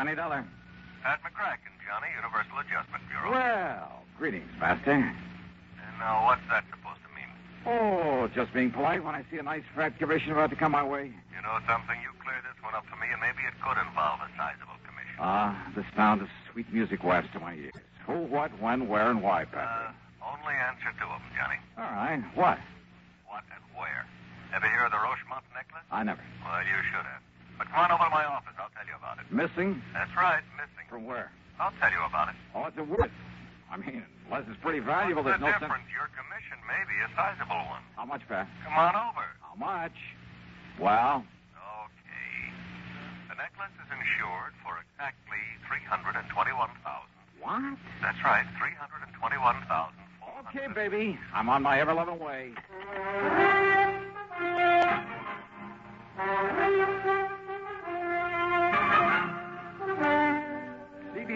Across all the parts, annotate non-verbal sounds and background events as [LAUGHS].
Johnny Dollar. Pat McCracken, Johnny, Universal Adjustment Bureau. Well, greetings, Master. And now, what's that supposed to mean? Oh, just being polite when I see a nice fat commission about to come my way. You know something? You clear this one up for me, and maybe it could involve a sizable commission. Ah, the sound of sweet music wafts to my ears. Who, what, when, where, and why, Uh, only answer two of them, Johnny. All right. What? What and where? Ever hear of the Rochemont necklace? I never. Well, you should have. But come on over to my office. I'll tell you about it. Missing? That's right, missing. From where? I'll tell you about it. Oh, what's it worth? I mean, unless it's pretty valuable, What's there's the no sense. difference? Your commission may be a sizable one. How much, Pat? Come on over. How much? Well, Okay. The necklace is insured for exactly three hundred and twenty-one thousand. what? That's right, three hundred and twenty-one thousand. Okay, baby. I'm on my ever-loving way.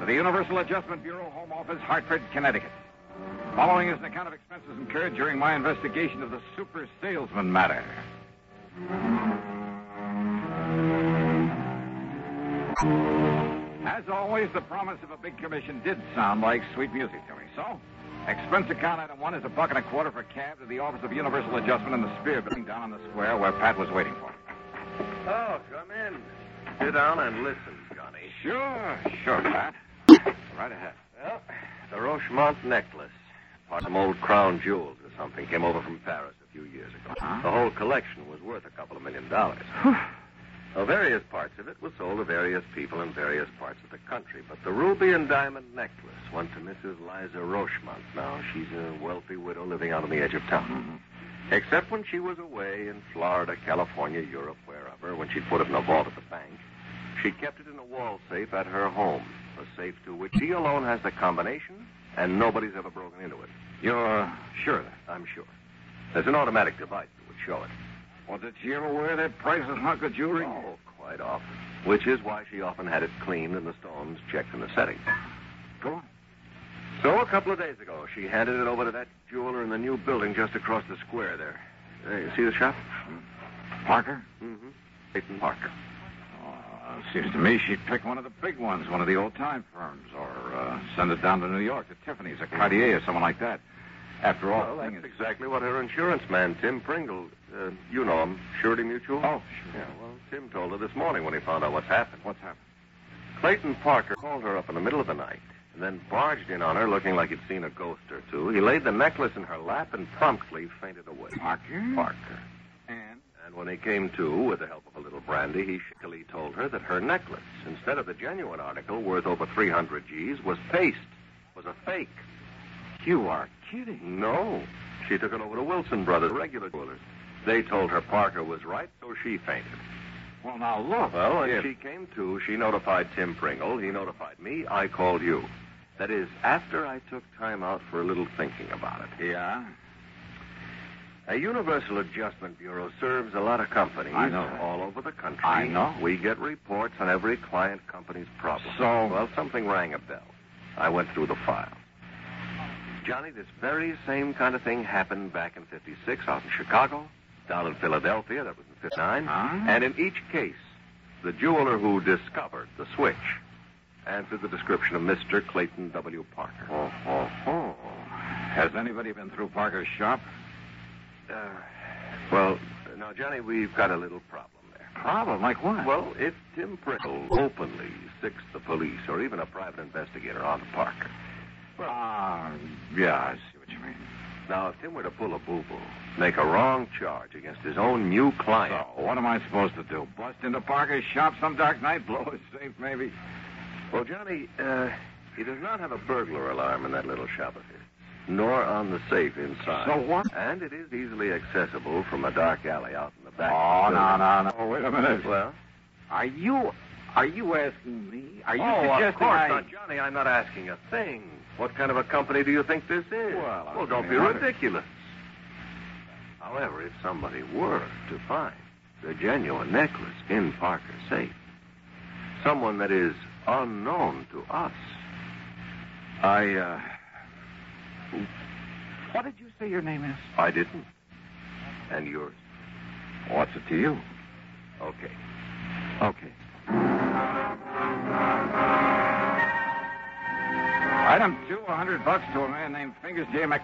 to the Universal Adjustment Bureau, Home Office, Hartford, Connecticut. Following is an account of expenses incurred during my investigation of the super salesman matter. As always, the promise of a big commission did sound like sweet music to me. So, expense account item one is a buck and a quarter for cab to the office of Universal Adjustment in the Spear Building down on the square where Pat was waiting for me. Oh, come in. Sit down and listen, Johnny. Sure, sure, Pat. Right ahead. Well, the Rochemont necklace, part of some old crown jewels or something, came over from Paris a few years ago. Huh? The whole collection was worth a couple of million dollars. Well, various parts of it were sold to various people in various parts of the country, but the ruby and diamond necklace went to Mrs. Liza Rochemont. Now, she's a wealthy widow living out on the edge of town. Mm-hmm. Except when she was away in Florida, California, Europe, wherever, when she'd put it in a vault at the bank. She kept it in a wall safe at her home, a safe to which she alone has the combination, and nobody's ever broken into it. You're sure of that? I'm sure. There's an automatic device that would show it. Well, did she ever wear that priceless hunk of jewelry? Oh, quite often. Which is why she often had it cleaned and the stones checked in the setting. Go on. So a couple of days ago, she handed it over to that jeweler in the new building just across the square there. There, you see the shop? Parker? Mm-hmm. Clayton Parker. Uh, seems to me she'd pick one of the big ones, one of the old-time firms, or uh, send it down to New York to Tiffany's or Cartier or someone like that. After all, Well, that's is... exactly what her insurance man, Tim Pringle, uh, you know him, Surety Mutual. Oh, Yeah, well, Tim told her this morning when he found out what's happened. What's happened? Clayton Parker called her up in the middle of the night and then barged in on her looking like he'd seen a ghost or two. He laid the necklace in her lap and promptly fainted away. Parker? Parker. And? When he came to, with the help of a little brandy, he shakily told her that her necklace, instead of the genuine article worth over 300 G's, was paste, was a fake. You are kidding. No. She took it over to Wilson Brothers, regular jewelers. They told her Parker was right, so she fainted. Well, now, look. Well, when if- she came to, she notified Tim Pringle. He notified me. I called you. That is, after I took time out for a little thinking about it. Yeah? A Universal Adjustment Bureau serves a lot of companies I know. all over the country. I know. We get reports on every client company's problem. So- Well, something rang a bell. I went through the files. Johnny, this very same kind of thing happened back in 56 out in Chicago, down in Philadelphia, that was in 59. Huh? And in each case, the jeweler who discovered the switch answered the description of Mr. Clayton W. Parker. Oh, oh, oh. Has anybody been through Parker's shop? Uh, well, now, Johnny, we've got a little problem there. Problem? Like what? Well, if Tim Pringle openly sicks the police or even a private investigator onto Parker. Ah, yeah, I see what you mean. Now, if Tim were to pull a boo-boo, make a wrong charge against his own new client. So, what am I supposed to do? Bust into Parker's shop some dark night, blow his safe, maybe? Well, Johnny, uh, he does not have a burglar alarm in that little shop of his, nor on the safe inside. So what? And it is easily accessible from a dark alley out in the back. Oh, no, no, no. Wait a minute. Well, Are you Are you asking me? Are you oh, suggesting of course I... not, Johnny. I'm not asking a thing. What kind of a company do you think this is? Well, was don't be ridiculous. However, if somebody were to find the genuine necklace in Parker's safe, someone that is unknown to us, I, uh. What did you say your name is? I didn't. And yours. What's it to you? Okay. Okay. Item two, a hundred bucks to a man named Fingers J. Mc.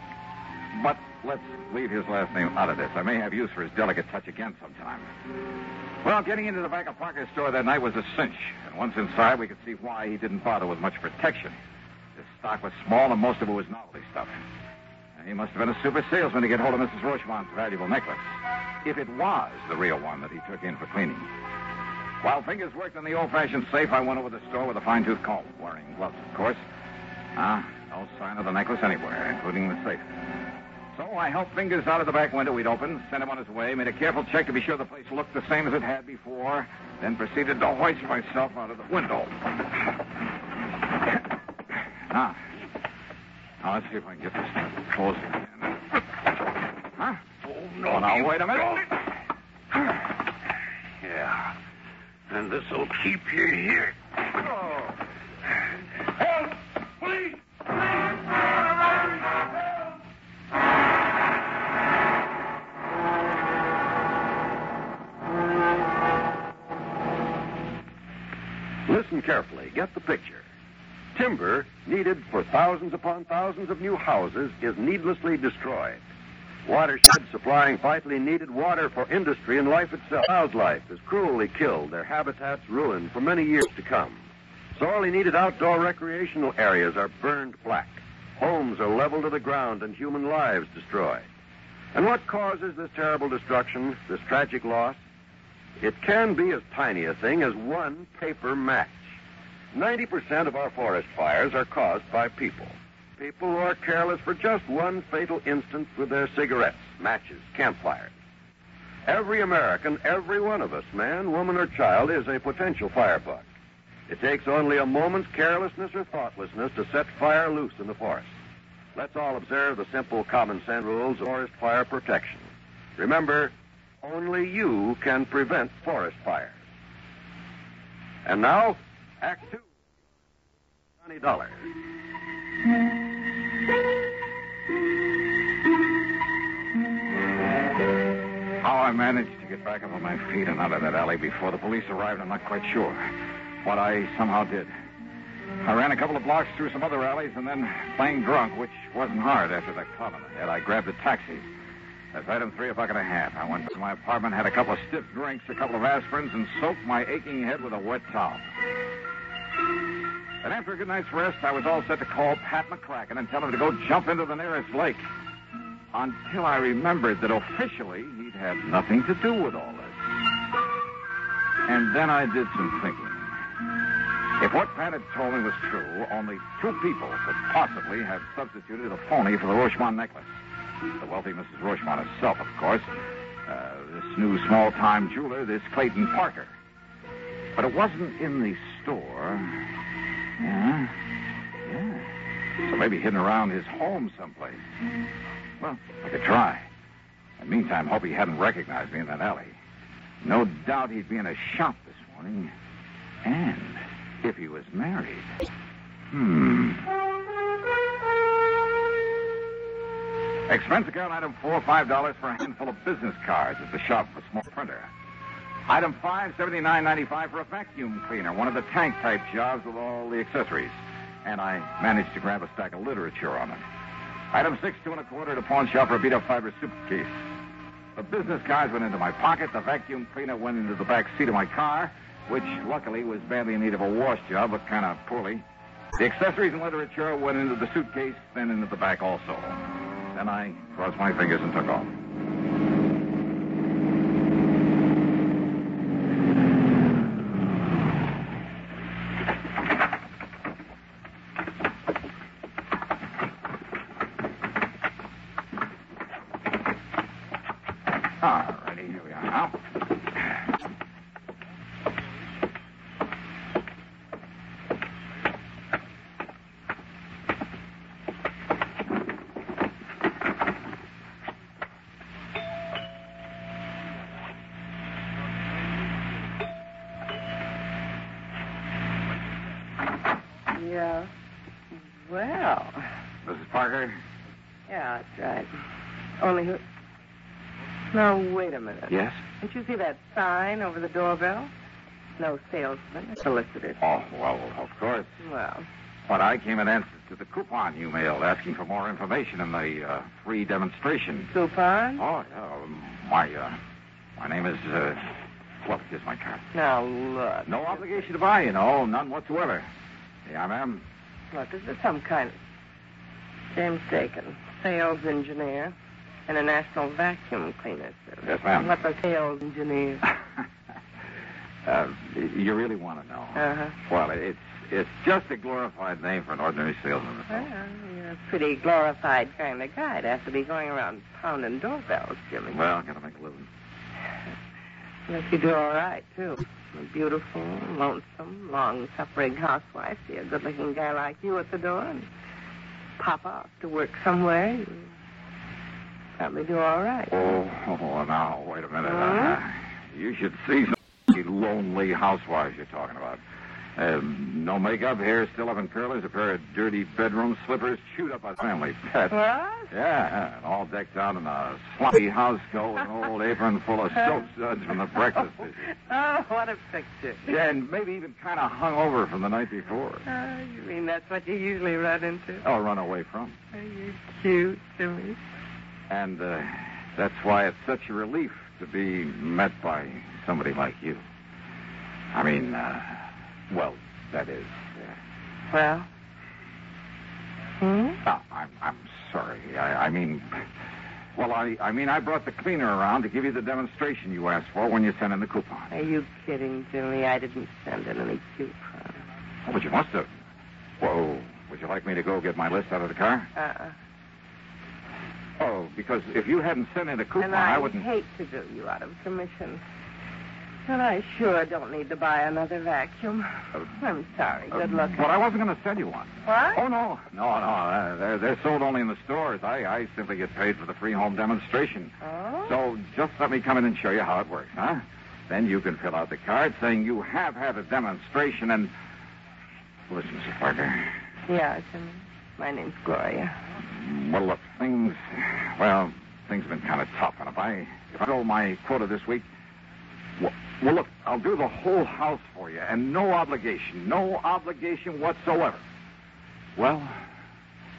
But let's leave his last name out of this. I may have use for his delicate touch again sometime. Well, getting into the back of Parker's store that night was a cinch. And once inside, we could see why he didn't bother with much protection. Stock was small, and most of it was novelty stuff. He must have been a super salesman to get hold of Mrs. Rochemont's valuable necklace. If it was the real one that he took in for cleaning. While Fingers worked on the old-fashioned safe, I went over to the store with a fine-tooth comb, wearing gloves, of course. Ah, no sign of the necklace anywhere, including the safe. So I helped Fingers out of the back window we'd opened, sent him on his way, made a careful check to be sure the place looked the same as it had before, then proceeded to hoist myself out of the window. Now, now let's see if I can get this thing closed again. Huh? Oh, Oh, now, wait a minute. [SIGHS] Yeah. And this'll keep you here. Oh. Help! Please! Listen carefully. Get the picture. Timber needed for thousands upon thousands of new houses is needlessly destroyed. Watersheds supplying vitally needed water for industry and life itself. Wildlife is cruelly killed, their habitats ruined for many years to come. Sorely needed outdoor recreational areas are burned black. Homes are leveled to the ground and human lives destroyed. And what causes this terrible destruction, this tragic loss? It can be as tiny a thing as one paper match. 90% of our forest fires are caused by people. People who are careless for just one fatal instance with their cigarettes, matches, campfires. Every American, every one of us, man, woman, or child, is a potential firebug. It takes only a moment's carelessness or thoughtlessness to set fire loose in the forest. Let's all observe the simple common sense rules of forest fire protection. Remember, only you can prevent forest fires. And now, Act Two. Johnny Dollar. How I managed to get back up on my feet and out of that alley before the police arrived, I'm not quite sure. But I somehow did. I ran a couple of blocks through some other alleys and then, playing drunk, which wasn't hard after that club in I grabbed a taxi. That's item three, o'clock and a half. I went to my apartment, had a couple of stiff drinks, a couple of aspirins, and soaked my aching head with a wet towel. And after a good night's rest, I was all set to call Pat McCracken and tell him to go jump into the nearest lake. Until I remembered that officially he'd had nothing to do with all this. And then I did some thinking. If what Pat had told me was true, only two people could possibly have substituted a phony for the Rochemont necklace. The wealthy Mrs. Rochemont herself, of course. Uh, this new small-time jeweler, this Clayton Parker. But it wasn't in the store. Yeah. Yeah. So maybe hidden around his home someplace. Well, I could try. In the meantime, hope he hadn't recognized me in that alley. No doubt he'd be in a shop this morning. And if he was married. Hmm. Expense account item four, five dollars for a handful of business cards at the shop of a small printer. Item five, seventy-nine ninety-five for a vacuum cleaner, one of the tank type jobs with all the accessories. And I managed to grab a stack of literature on it. Item six, two and a quarter to pawn shop for a beat up fiber suitcase. The business cards went into my pocket. The vacuum cleaner went into the back seat of my car, which luckily was badly in need of a wash job, but kind of poorly. The accessories and literature went into the suitcase, then into the back also. Then I crossed my fingers and took off. All righty, here we are now. Yeah. Well, Mrs. Parker? yeah, that's right. Only who. No, wait a minute. Yes? Didn't you see that sign over the doorbell? No salesman, solicited. Oh, well, of course. Well, But I came in answer to the coupon you mailed asking for more information in the uh, free demonstration. coupon? Oh, yeah. um, My, uh, my name is, uh, well, here's my card. Now, look. No obligation to buy, you know, none whatsoever. Yeah, ma'am. Look, is this some kind of. James Dakin, sales engineer, international vacuum cleaner service. Yes, ma'am. What's a sales engineer? [LAUGHS] uh, you really want to know? Uh-huh. Well, it's it's just a glorified name for an ordinary salesman. Well, you're a pretty glorified kind of guy to have to be going around pounding doorbells, Jimmy. Well, I gotta make a living. Yes, you do all right, too. A beautiful, lonesome, long-suffering housewife. See a good-looking guy like you at the door and pop off to work somewhere. You do all right. Oh, oh, now wait a minute. Uh, you should see some lonely housewives you're talking about. Um, no makeup, hair still up in curlers, a pair of dirty bedroom slippers chewed up by family pets. What? Yeah, and all decked out in a sloppy house coat with an old apron full of [LAUGHS] soap suds from the breakfast dishes. [LAUGHS] Oh, what a picture. Yeah, and maybe even kind of hung over from the night before. Oh, you mean that's what you usually run into? Or run away from. Oh, you're cute, Jimmy. And uh, that's why it's such a relief to be met by somebody like you. I mean, uh, well, that is. Uh, Well? Hmm? no, I'm I'm sorry. I, I mean, well, I I mean I brought the cleaner around to give you the demonstration you asked for when you sent in the coupon. Are you kidding, Jimmy? I didn't send in any coupon. Oh, but you must have. Whoa. Would you like me to go get my list out of the car? Uh-uh. Because if you hadn't sent in a coupon, and I, I wouldn't. hate to do you out of commission. But I sure don't need to buy another vacuum. I'm sorry. Uh, Good luck. But I wasn't going to sell you one. What? Oh no, no, no. Uh, they're they're sold only in the stores. I I simply get paid for the free home demonstration. Oh? So just let me come in and show you how it works, huh? Then you can fill out the card saying you have had a demonstration and. Listen, Mr. Parker. Yeah, Jimmy. My name's Gloria. Well, look, things. Well, things have been kind of tough, and if I if I go my quota this week, well, well, look, I'll do the whole house for you, and no obligation, no obligation whatsoever. Well,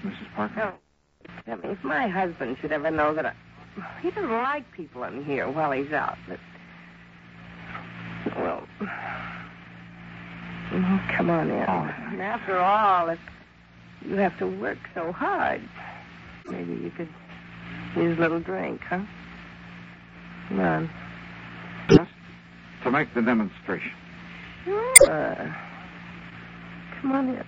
Mrs. Parker. Oh, if my husband should ever know that I... He doesn't like people in here while he's out. But... Well... Oh, come on in. Oh. And after all, if you have to work so hard, maybe you could use a little drink, huh? Come on. Just to make the demonstration. Sure. Come on in.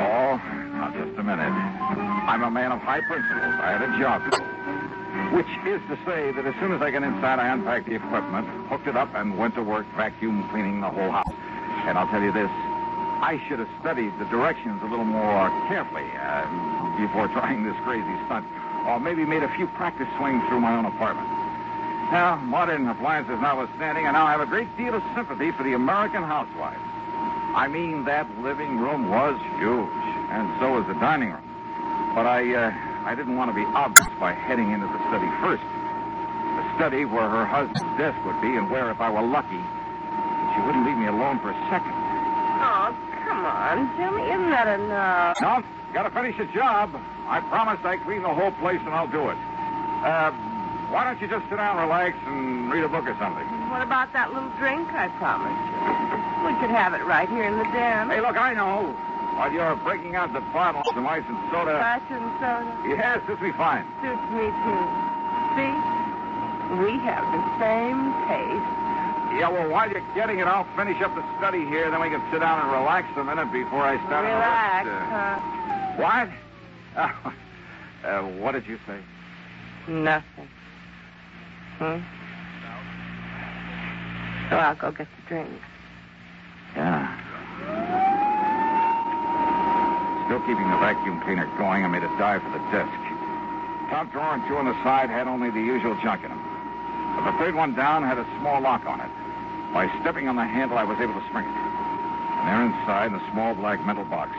Oh, now just a minute. I'm a man of high principles. I had a job. Which is to say that as soon as I got inside, I unpacked the equipment, hooked it up, and went to work vacuum cleaning the whole house. And I'll tell you this, I should have studied the directions a little more carefully uh, before trying this crazy stunt, or maybe made a few practice swings through my own apartment. Now, modern appliances notwithstanding, I now have a great deal of sympathy for the American housewife. I mean, that living room was huge, and so was the dining room. But I, uh, I didn't want to be obvious by heading into the study first. The study where her husband's desk would be, and where, if I were lucky, she wouldn't me alone for a second. Oh, come on, Jimmy. Isn't that enough? No, gotta finish the job. I promised I'd clean the whole place, and I'll do it. Uh, why don't you just sit down, relax, and read a book or something? What about that little drink I promised you? We could have it right here in the den. Hey, look, I know. While you're breaking out the bottle of some ice and soda. Scotch and soda. Yes, this will be fine. Suits me, too. See? We have the same taste. Yeah, well, while you're getting it, I'll finish up the study here, then we can sit down and relax a minute before I start. Relax, huh? What? Uh, [LAUGHS] uh, what did you say? Nothing. Hmm? So I'll go get the drink. Yeah. Still keeping the vacuum cleaner going, I made a dive for the desk. Top drawer and two on the side had only the usual junk in them. But the third one down had a small lock on it. By stepping on the handle, I was able to spring it. And there inside, in the small black metal box.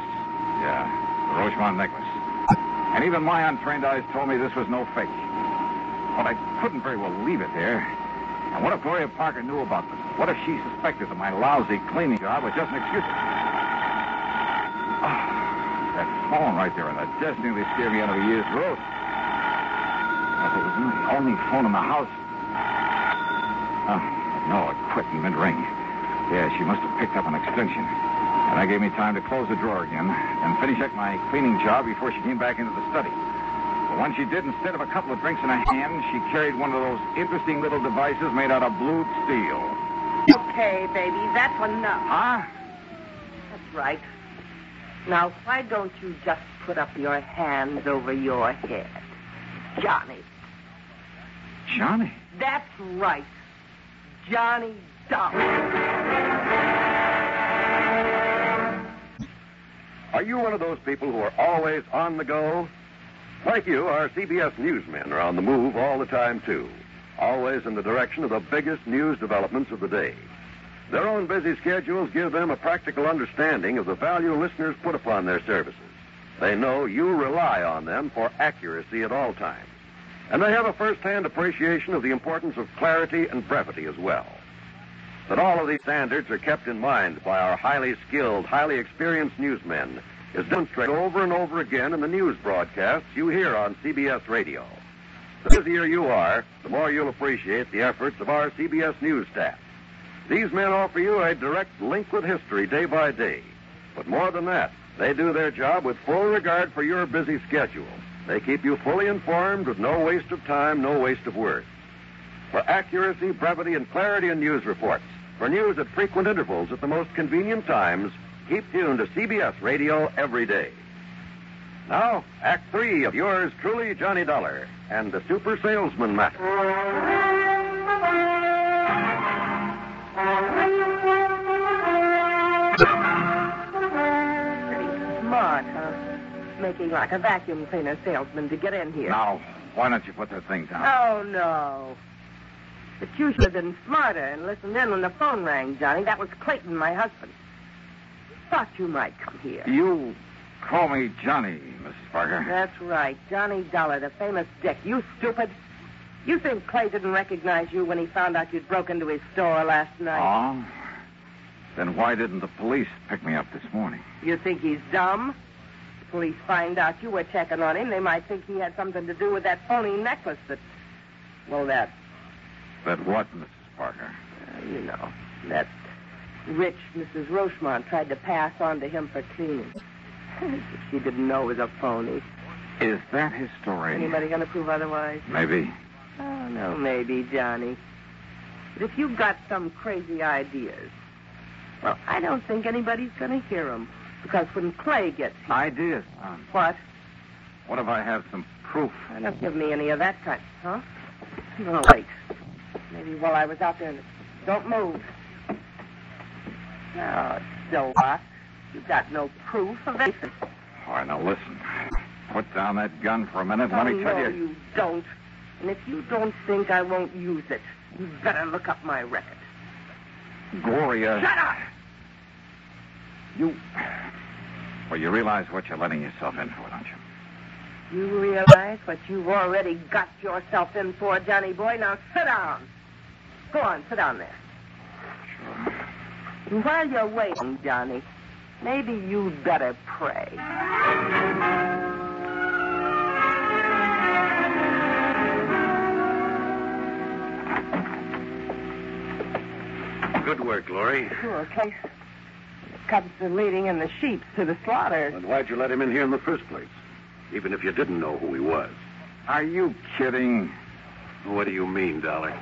Yeah, the Rochemont necklace. And even my untrained eyes told me this was no fake. But I couldn't very well leave it there. And what if Gloria Parker knew about this? What if she suspected that my lousy cleaning job was just an excuse? Oh, that phone right there on the desk nearly scared me out of a year's growth. If it was the only phone in the house. Oh, no, it quit in mid-ring. Yeah, she must have picked up an extension. And that gave me time to close the drawer again and finish up my cleaning job before she came back into the study. But when she did, instead of a couple of drinks in her hand, she carried one of those interesting little devices made out of blued steel. Okay, baby, that's enough. Huh? That's right. Now, why don't you just put up your hands over your head? Johnny. Johnny? That's right. Johnny Dollar. Are you one of those people who are always on the go? Like you, our CBS newsmen are on the move all the time, too. Always in the direction of the biggest news developments of the day. Their own busy schedules give them a practical understanding of the value listeners put upon their services. They know you rely on them for accuracy at all times. And they have a first-hand appreciation of the importance of clarity and brevity as well. That all of these standards are kept in mind by our highly skilled, highly experienced newsmen is demonstrated over and over again in the news broadcasts you hear on CBS radio. The busier you are, the more you'll appreciate the efforts of our CBS News staff. These men offer you a direct link with history day by day. But more than that, they do their job with full regard for your busy schedule. They keep you fully informed with no waste of time, no waste of words. For accuracy, brevity, and clarity in news reports, for news at frequent intervals at the most convenient times, keep tuned to CBS Radio every day. Now, Act Three of yours truly, Johnny Dollar, and the Super Salesman Matter. Making like a vacuum cleaner salesman to get in here. Now, why don't you put that thing down? Oh, no. But you should have been smarter and listened in when the phone rang, Johnny. That was Clayton, my husband. Thought you might come here. You call me Johnny, Mrs. Parker. That's right. Johnny Dollar, the famous dick. You stupid. You think Clay didn't recognize you when he found out you'd broke into his store last night? Oh? Then why didn't the police pick me up this morning? You think he's dumb? Police find out you were checking on him. They might think he had something to do with that phony necklace that. Well, that. That what, Mrs. Parker? Uh, you know, that rich Mrs. Rochemont tried to pass on to him for cleaning. [LAUGHS] she didn't know it was a phony. Is that his story? Anybody going to prove otherwise? Maybe. Oh, no, maybe, Johnny. But if you've got some crazy ideas, well, I don't think anybody's going to hear 'em. Because when Clay gets here. Ideas, huh? What? What if I have some proof? Oh, don't give me any of that kind, huh? No, wait. Maybe while I was out there. Don't move. No, it's still locked. You've got no proof of anything. All right, now listen. Put down that gun for a minute. and Let oh, me tell no, you. you don't. And if you don't think I won't use it, you'd better look up my record. Gloria. Shut up! You. Well, you realize what you're letting yourself in for, don't you? You realize what you've already got yourself in for, Johnny boy. Now sit down. Go on, sit down there. Sure. While you're waiting, Johnny, maybe you'd better pray. Good work, Glory. Sure, case the cubs are leading and the sheep to the slaughter. Then why'd you let him in here in the first place? Even if you didn't know who he was. Are you kidding? What do you mean, Dollar?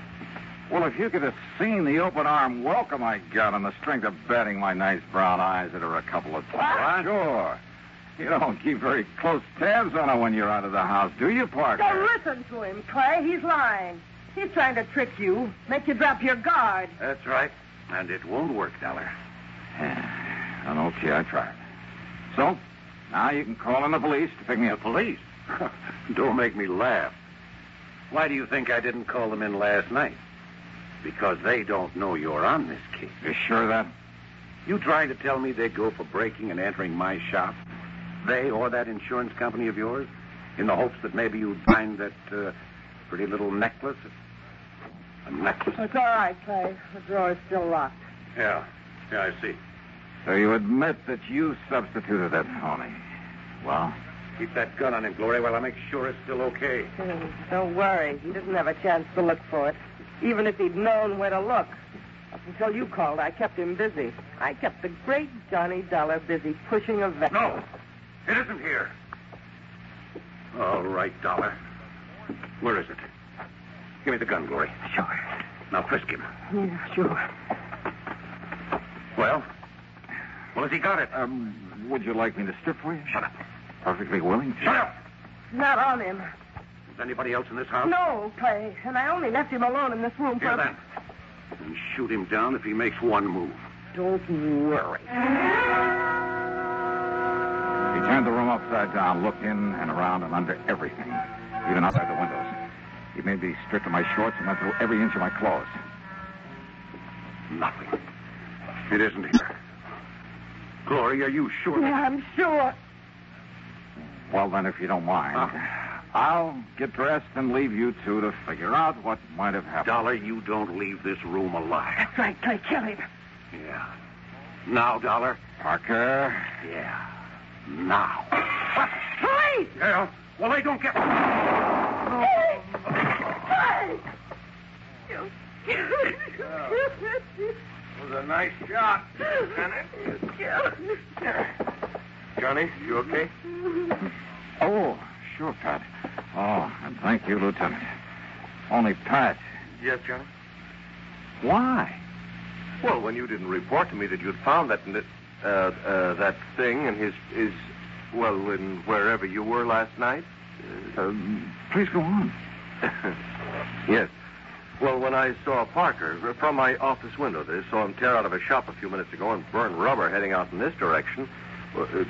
Well, if you could have seen the open arm welcome I got on the strength of batting my nice brown eyes at her a couple of times. Sure. You don't keep very close tabs on her when you're out of the house, do you, Parker? Don't listen to him, Clay. He's lying. He's trying to trick you, make you drop your guard. That's right. And it won't work, Dollar. [SIGHS] [LAUGHS] Yeah. Well, okay, I tried. So, now you can call in the police to pick me up. Police? [LAUGHS] Don't make me laugh. Why do you think I didn't call them in last night? Because they don't know you're on this case. You sure of that? You trying to tell me they'd go for breaking and entering my shop? They or that insurance company of yours? In the hopes that maybe you'd find that uh, pretty little necklace? A necklace? It's all right, Clay. The drawer's still locked. Yeah. Yeah, I see. So you admit that you substituted that phony. Well, Keep that gun on him, Glory, while I make sure it's still okay. Don't worry. He doesn't have a chance to look for it. Even if he'd known where to look. Up until you called, I kept him busy. I kept the great Johnny Dollar busy pushing a vet. No, it isn't here. All right, Dollar. Where is it? Give me the gun, Glory. Sure. Now frisk him. Yeah, sure. Well? Well, has he got it? um, would you like me to strip for you? Shut up. Perfectly willing. Shut up! Not on him. Is anybody else in this house? No, Clay. And I only left him alone in this room for... Here, then. And shoot him down if he makes one move. Don't worry. He turned the room upside down, looked in and around and under everything, even outside the windows. He made me strip to my shorts and went through every inch of my clothes. Nothing. It isn't here. Glory, are you sure? Yeah, I'm sure. Well, then, if you don't mind, Ah. I'll get dressed and leave you two to figure out what might have happened. Dollar, you don't leave this room alive. That's right, Clay. Kill him. Yeah. Now, Dollar? Parker, Yeah. Now. Clay! Yeah. Well, they don't get. Clay! [LAUGHS] was a nice shot, Lieutenant. You killed me. Johnny, you okay? Oh, sure, Pat. Oh, and thank you, Lieutenant. Only Pat. Yes, Johnny? Why? Well, when you didn't report to me that you'd found that uh, uh, that thing in his his well in wherever you were last night. Uh, please go on. [LAUGHS] yes. Well, when I saw Parker uh, from my office window, I saw him tear out of a shop a few minutes ago and burn rubber heading out in this direction. Well, uh,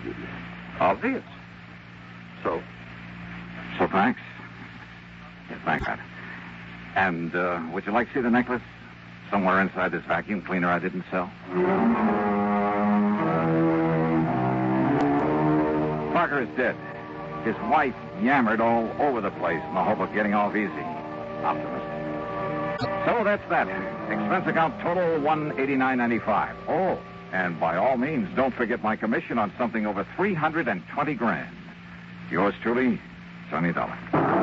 obvious. So, So thanks. Yeah, thanks, Pat. And uh, would you like to see the necklace? Somewhere inside this vacuum cleaner I didn't sell. Parker is dead. His wife yammered all over the place in the hope of getting off easy. Optimist. So that's that. Expense account total one eighty nine ninety five. Oh, and by all means, don't forget my commission on something over three hundred and twenty grand. Yours truly, Johnny Dollar.